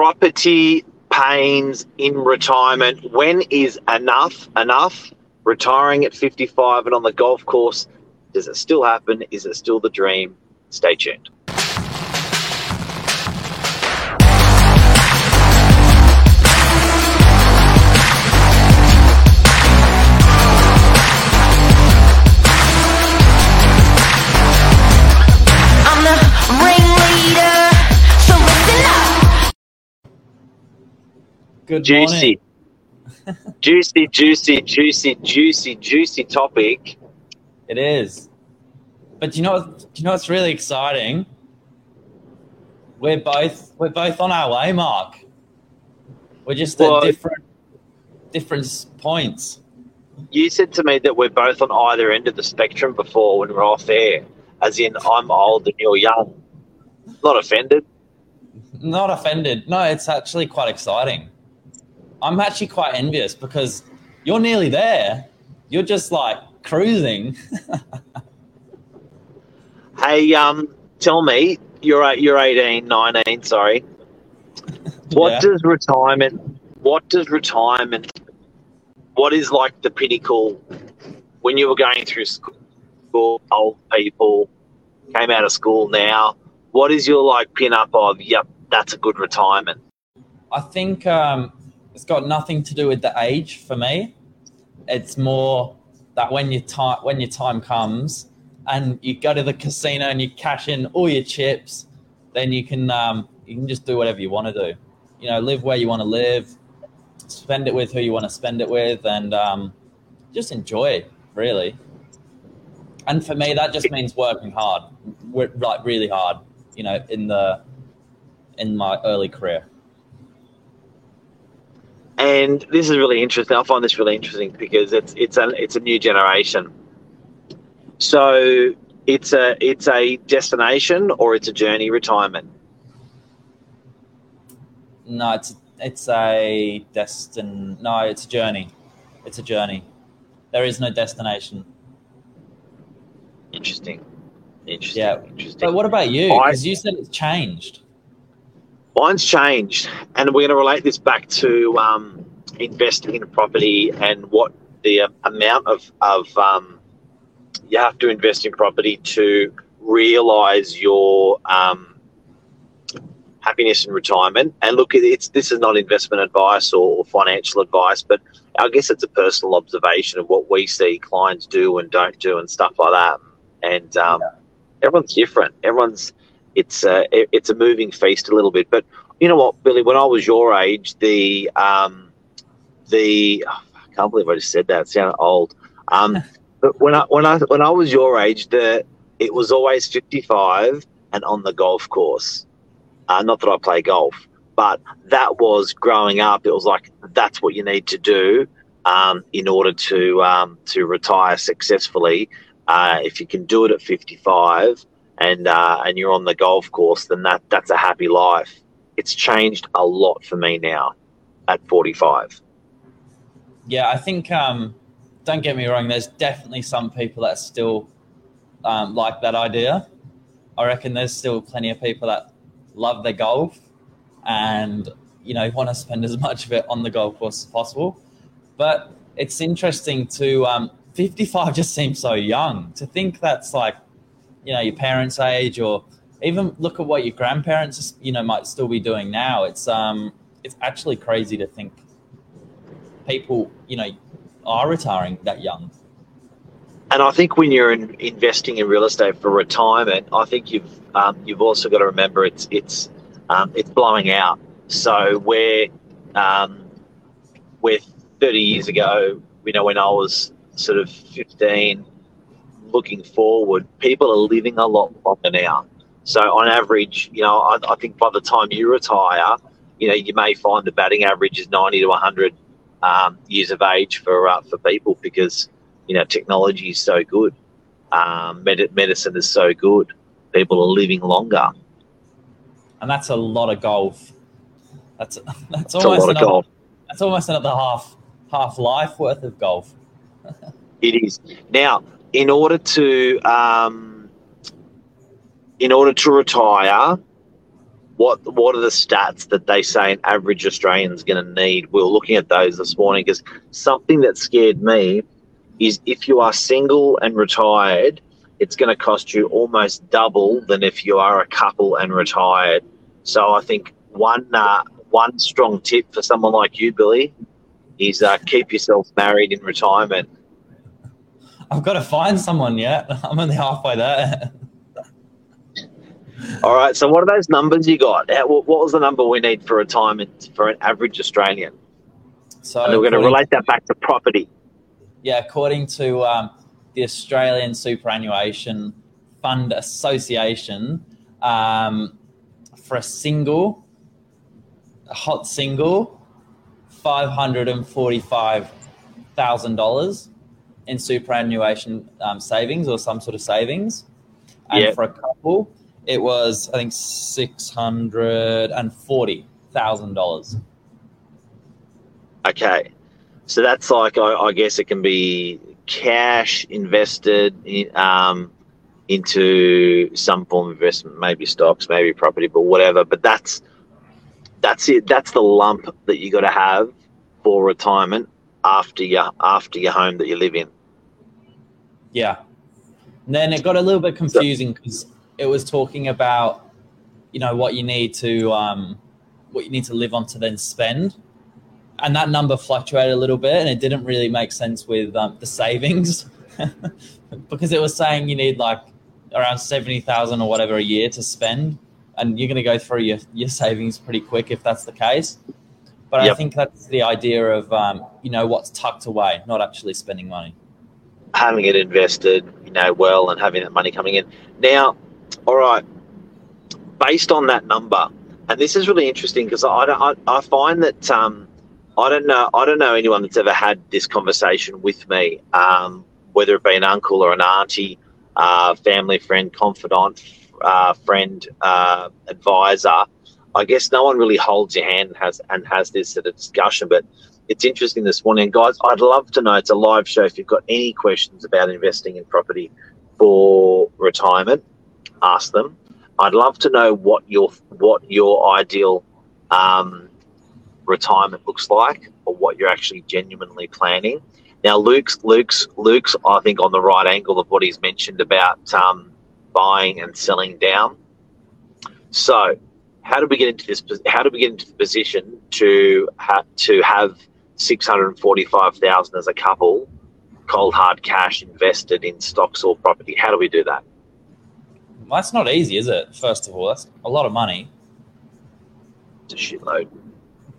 property pains in retirement. When is enough enough? Retiring at 55 and on the golf course, does it still happen? Is it still the dream? Stay tuned. Good Juicy, morning. juicy, juicy, juicy, juicy, juicy topic. It is. But you know, do you know what's really exciting? We're both we're both on our way, Mark. We're just Well, at different different points. You said to me that we're both on either end of the spectrum before when we're off air, as in I'm old and you're young. Not offended. Not offended. No, it's actually quite exciting. I'm actually quite envious because you're nearly there. You're just like cruising. Hey, um, tell me, you're you're 18, 19, sorry. What Yeah. does retirement? What does retirement? What is like the pinnacle when you were going through school? Old people came out of school now. What is your like pin up of? Yep, that's a good retirement. I think um, it's got nothing to do with the age for me. It's more that when your time when your time comes and you go to the casino and you cash in all your chips, then you can um, you can just do whatever you want to do. You know, live where you want to live, spend it with who you want to spend it with, and um, just enjoy really. And for me, that just means working hard, like really hard. You know, in the in my early career. And this is really interesting. I find this really interesting because it's it's a it's a new generation. So it's a it's a destination or it's a journey retirement. No, it's it's a destin. No, it's a journey. It's a journey. There is no destination. Interesting. Interesting. Yeah. Interesting. But what about you? Because you said it's changed. Mine's changed, and we're going to relate this back to um, investing in property and what the uh, amount of of um, you have to invest in property to realize your um, happiness in retirement. And look, it's this is not investment advice or financial advice, but I guess it's a personal observation of what we see clients do and don't do and stuff like that. And um, everyone's different. Everyone's it's a it's a moving feast a little bit. But you know what, Billy? When I was your age, the um, the oh, I can't believe I just said that. It sounded old. Um, but when I when I when I was your age, the it was always fifty five and on the golf course. Uh, not that I play golf, but that was growing up. It was like that's what you need to do um, in order to um, to retire successfully. Uh, if you can do it at fifty five, and uh, and you're on the golf course, then that that's a happy life. It's changed a lot for me now at 45. Yeah, I think. Um, don't get me wrong. There's definitely some people that still um, like that idea. I reckon there's still plenty of people that love their golf and you know want to spend as much of it on the golf course as possible. But it's interesting to um, 55 just seems so young to think that's like you know your parents' age or even look at what your grandparents you know might still be doing now. It's um it's actually crazy to think people you know are retiring that young. And I think when you're in, investing in real estate for retirement, I think you've um, you've also got to remember it's it's um, it's blowing out. So where um, where 30 years ago, you know, when I was sort of 15, looking forward, people are living a lot longer now. So on average, you know, I, I think by the time you retire, you know, you may find the batting average is 90 to 100 um, years of age for uh, for people because you know technology is so good, um, med- medicine is so good, people are living longer. and that's a lot of golf. That's that's almost another, golf. that's almost another half half life worth of golf. It is now in order to um, in order to retire. what what are the stats that they say an average Australian's going to need? We were looking at those this morning because something that scared me is if you are single and retired, it's going to cost you almost double than if you are a couple and retired. So I think one uh, one strong tip for someone like you, Billy, is uh, keep yourself married in retirement. I've got to find someone yet. I'm only halfway there. All right. So what are those numbers you got? How- What what was the number we need for retirement for an average Australian? So And we're going to relate that back to property. Yeah, according to um, the Australian Superannuation Fund Association, um, for a single, a hot single, five hundred and forty-five thousand dollars in superannuation um, savings or some sort of savings, and Yeah. for a couple, it was I think six hundred and forty thousand dollars. Okay. So that's like, I, I guess it can be cash invested in, um, into some form of investment, maybe stocks, maybe property, but whatever. But that's that's it. That's the lump that you got to have for retirement after your after your home that you live in. Yeah. And then it got a little bit confusing because it was talking about, you know, what you need to um, what you need to live on to then spend, and that number fluctuated a little bit, and it didn't really make sense with um, the savings because it was saying you need like around seventy thousand or whatever a year to spend, and you're going to go through your your savings pretty quick if that's the case. But I think that's the idea of um, you know what's tucked away, not actually spending money. Having it invested, you know, well, and having that money coming in. Now, all right, based on that number, and this is really interesting because I, I I find that um, I don't know I don't know anyone that's ever had this conversation with me, um, whether it be an uncle or an auntie, uh, family friend, confidant, uh, friend, uh, advisor. I guess no one really holds your hand and has and has this sort of discussion, but it's interesting this morning, guys. I'd love to know. It's a live show. If you've got any questions about investing in property for retirement, ask them. I'd love to know what your what your ideal um, retirement looks like, or what you're actually genuinely planning. Now, Luke's Luke's Luke's I think on the right angle of what he's mentioned about um, buying and selling down. So, how do we get into this? How do we get into the position to ha- to have six hundred forty five thousand as a couple, cold hard cash invested in stocks or property? How do we do that? Well, that's not easy, is it? First of all, that's a lot of money. It's a shitload.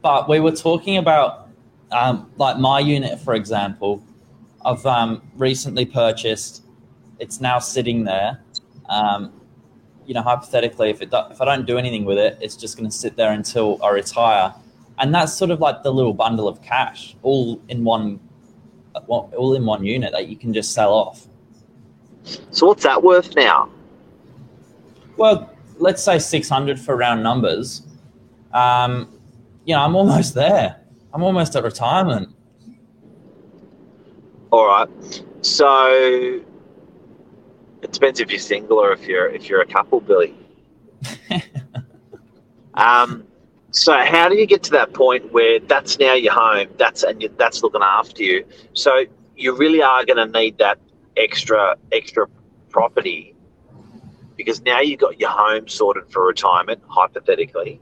But we were talking about, um, like my unit, for example, I've um, recently purchased. It's now sitting there. Um, you know, hypothetically, if it do, if I don't do anything with it, it's just going to sit there until I retire, and that's sort of like the little bundle of cash, all in one, all in one unit that you can just sell off. So what's that worth now? Well, let's say 600 for round numbers. Um, you know, I'm almost there. I'm almost at retirement. All right. So it depends if you're single or if you're if you're a couple, Billy. Um, so how do you get to that point where that's now your home? That's and you, that's looking after you. So you really are going to need that extra extra property because now you've got your home sorted for retirement, hypothetically.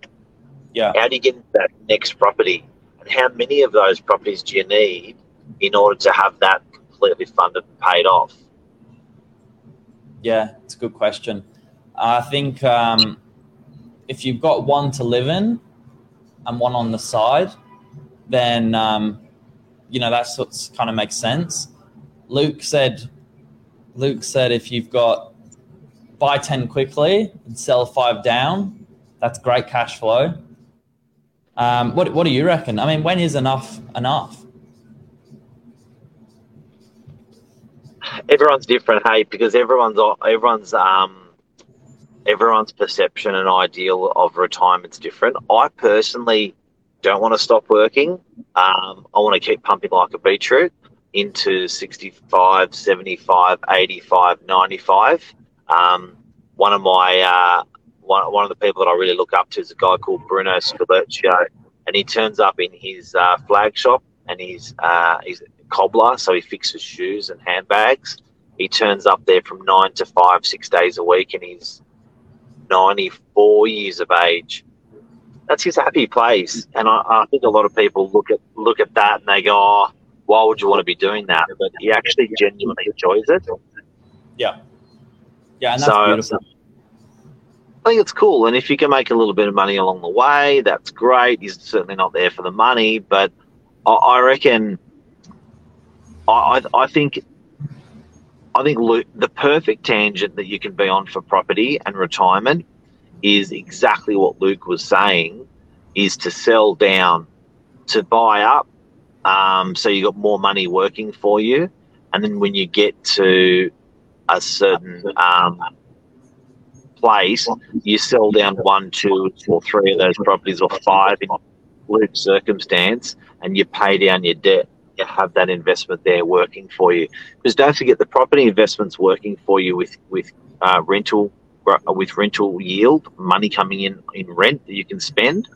Yeah. How do you get into that next property? And how many of those properties do you need in order to have that completely funded and paid off? Yeah, it's a good question. I think um, if you've got one to live in and one on the side, then um, you know that's what's kind of makes sense. Luke said, Luke said if you've got buy ten quickly and sell five down, that's great cash flow. Um, what what do you reckon? I mean, when is enough enough? everyone's different, hey, because everyone's everyone's um everyone's perception and ideal of retirement's different. I personally don't want to stop working. Um, I want to keep pumping like a beetroot into 65, 75, 85, 95. Um, one of my uh, one, one of the people that I really look up to is a guy called Bruno Scalercio, and he turns up in his uh, flag shop and he's uh, he's a cobbler, so he fixes shoes and handbags. He turns up there from nine to five, six days a week, and he's 94 years of age. That's his happy place, and I, I think a lot of people look at look at that and they go, "Oh, why would you want to be doing that?" But he actually genuinely enjoys it. Yeah. Yeah, and that's So- beautiful. I think it's cool, and if you can make a little bit of money along the way, that's great. He's certainly not there for the money, but I, I reckon, I, I, I think, I think Luke, the perfect tangent that you can be on for property and retirement is exactly what Luke was saying: is to sell down, to buy up, um, so you got more money working for you, and then when you get to a certain um, place, you sell down one, two, or three of those properties, or five in Luke's circumstance, and you pay down your debt. You have that investment there working for you. Because don't forget, the property investment's working for you with with uh, rental with rental yield, money coming in in rent that you can spend,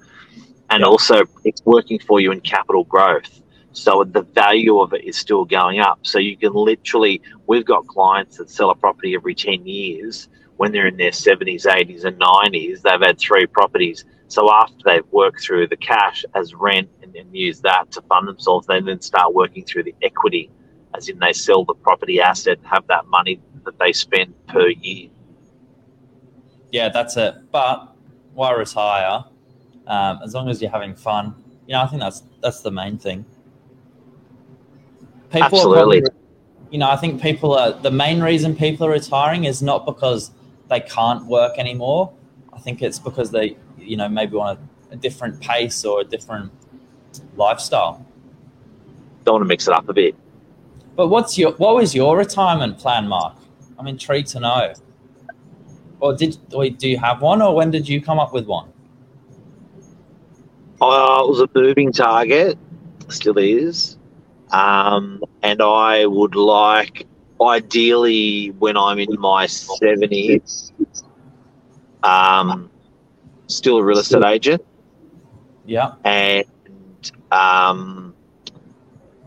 and Yeah. also it's working for you in capital growth. So the value of it is still going up. So you can literally, we've got clients that sell a property every 10 years when they're in their 70s, 80s, and 90s. They've had three properties. So after they've worked through the cash as rent and then use that to fund themselves, they then start working through the equity, as in they sell the property asset, and have that money that they spend per year. Yeah, that's it. But why retire? Um, as long as you're having fun, you know, I think that's that's the main thing. People are Absolutely. probably- you know, I think people are the main reason people are retiring is not because they can't work anymore. I think it's because they, you know, maybe want a, a different pace or a different lifestyle. Don't want to mix it up a bit. But what's your what was your retirement plan, Mark? I'm intrigued to know. Or did or do you have one, or when did you come up with one? Uh, it was a moving target, still is. Um, and I would like, ideally, when I'm in my 70s, um, still a real estate agent Yeah, and um,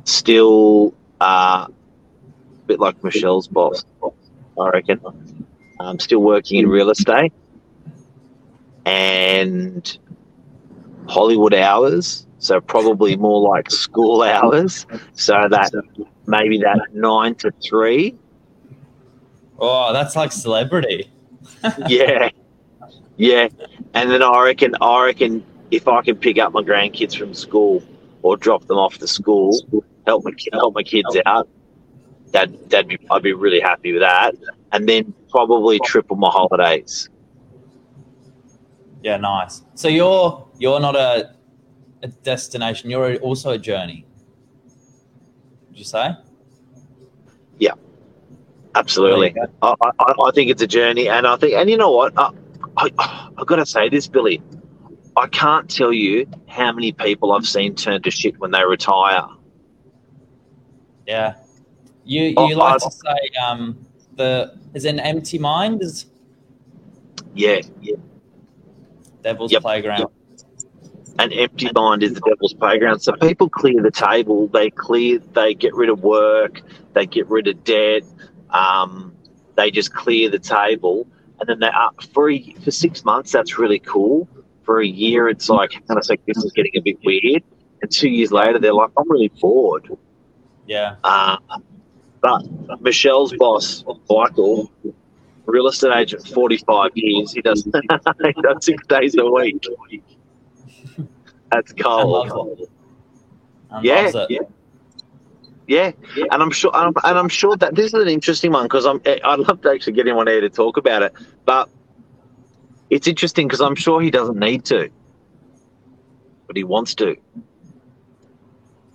still uh, a bit like Michelle's boss, I reckon. I'm still working in real estate and Hollywood hours, so probably more like school hours. So that maybe that nine to three. Oh, that's like celebrity. Yeah, yeah. And then I reckon, I reckon if I can pick up my grandkids from school or drop them off to school, help my help my kids out, that that'd be I'd be really happy with that. And then probably triple my holidays. Yeah, nice. So you're you're not a a destination. You're also a journey. Would you say? Yeah, absolutely. I, I, I think it's a journey, and I think, and you know what? I, I, I've got to say this, Billy. I can't tell you how many people I've seen turn to shit when they retire. Yeah. You you Oh, like I- to say um the is an empty mind is Yeah, yeah. devil's Yep, playground. yep. An empty mind is the devil's playground. So people clear the table. They clear. They get rid of work. They get rid of debt. Um, they just clear the table, and then they are for a, for six months. That's really cool. For a year, it's like, kind of like this is getting a bit weird. And two years later, they're like, I'm really bored. Yeah. Uh, but Michelle's boss, Michael, real estate agent, 45 years. He does, he does six days a week. That's cold. loves it. And Yeah, it. Yeah, yeah. And I'm sure, and I'm, and I'm sure that this is an interesting one because I'm. Eh, I'd love to actually get him on here to talk about it, but it's interesting because I'm sure he doesn't need to, but he wants to.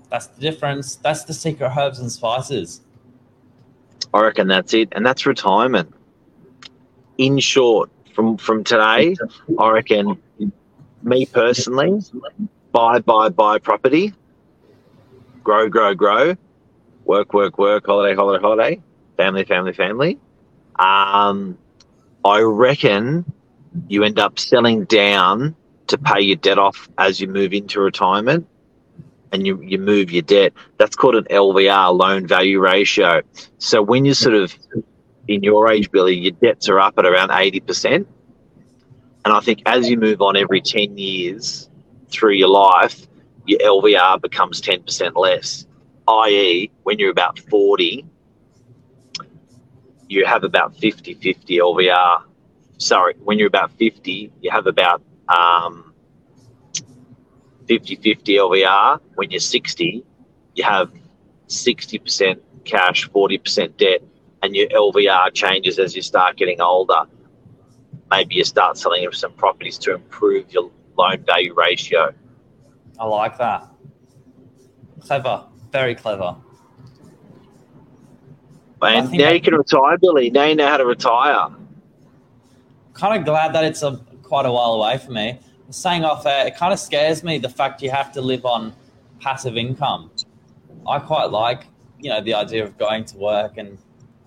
That's the difference. That's the secret herbs and spices. I reckon that's it, and that's retirement. In short, from from today, I reckon, me personally, buy, buy, buy property, grow, grow, grow, work, work, work, holiday, holiday, holiday, family, family, family. Um, I reckon you end up selling down to pay your debt off as you move into retirement and you, you move your debt. That's called an LVR, loan value ratio. So when you're sort of in your age, Billy, your debts are up at around 80%. And I think as you move on every 10 years through your life, your LVR becomes 10% less. I.e., when you're about 40, you have about 50 50 LVR. Sorry, when you're about 50, you have about um, 50 50 LVR. When you're 60, you have 60% cash, 40% debt, and your LVR changes as you start getting older. Maybe you start selling some properties to improve your loan value ratio. I like that. Clever, very clever. And now you can retire, Billy. Now you know how to retire. Kind of glad that it's a quite a while away for me. Saying off air, it kind of scares me the fact you have to live on passive income. I quite like, you know, the idea of going to work and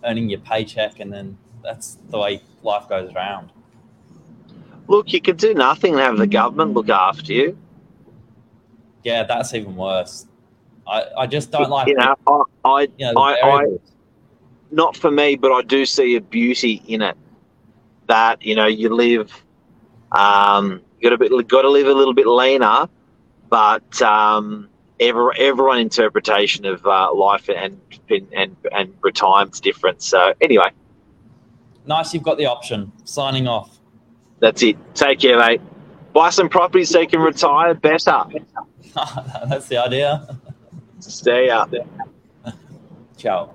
earning your paycheck, and then that's the way life goes around. Look, you can do nothing and have the government look after you. Yeah, that's even worse. I, I just don't like, you know, I, I, you know, I, I, not for me, but I do see a beauty in it. That you know, you live, um, you got to bit, got to live a little bit leaner, but um, every, everyone interpretation of uh, life and and and retirement's different. So anyway, Nice, you've got the option. Signing off. that's it. Take care, mate. Buy some property so you can retire better. that's the idea. Stay out there. Ciao.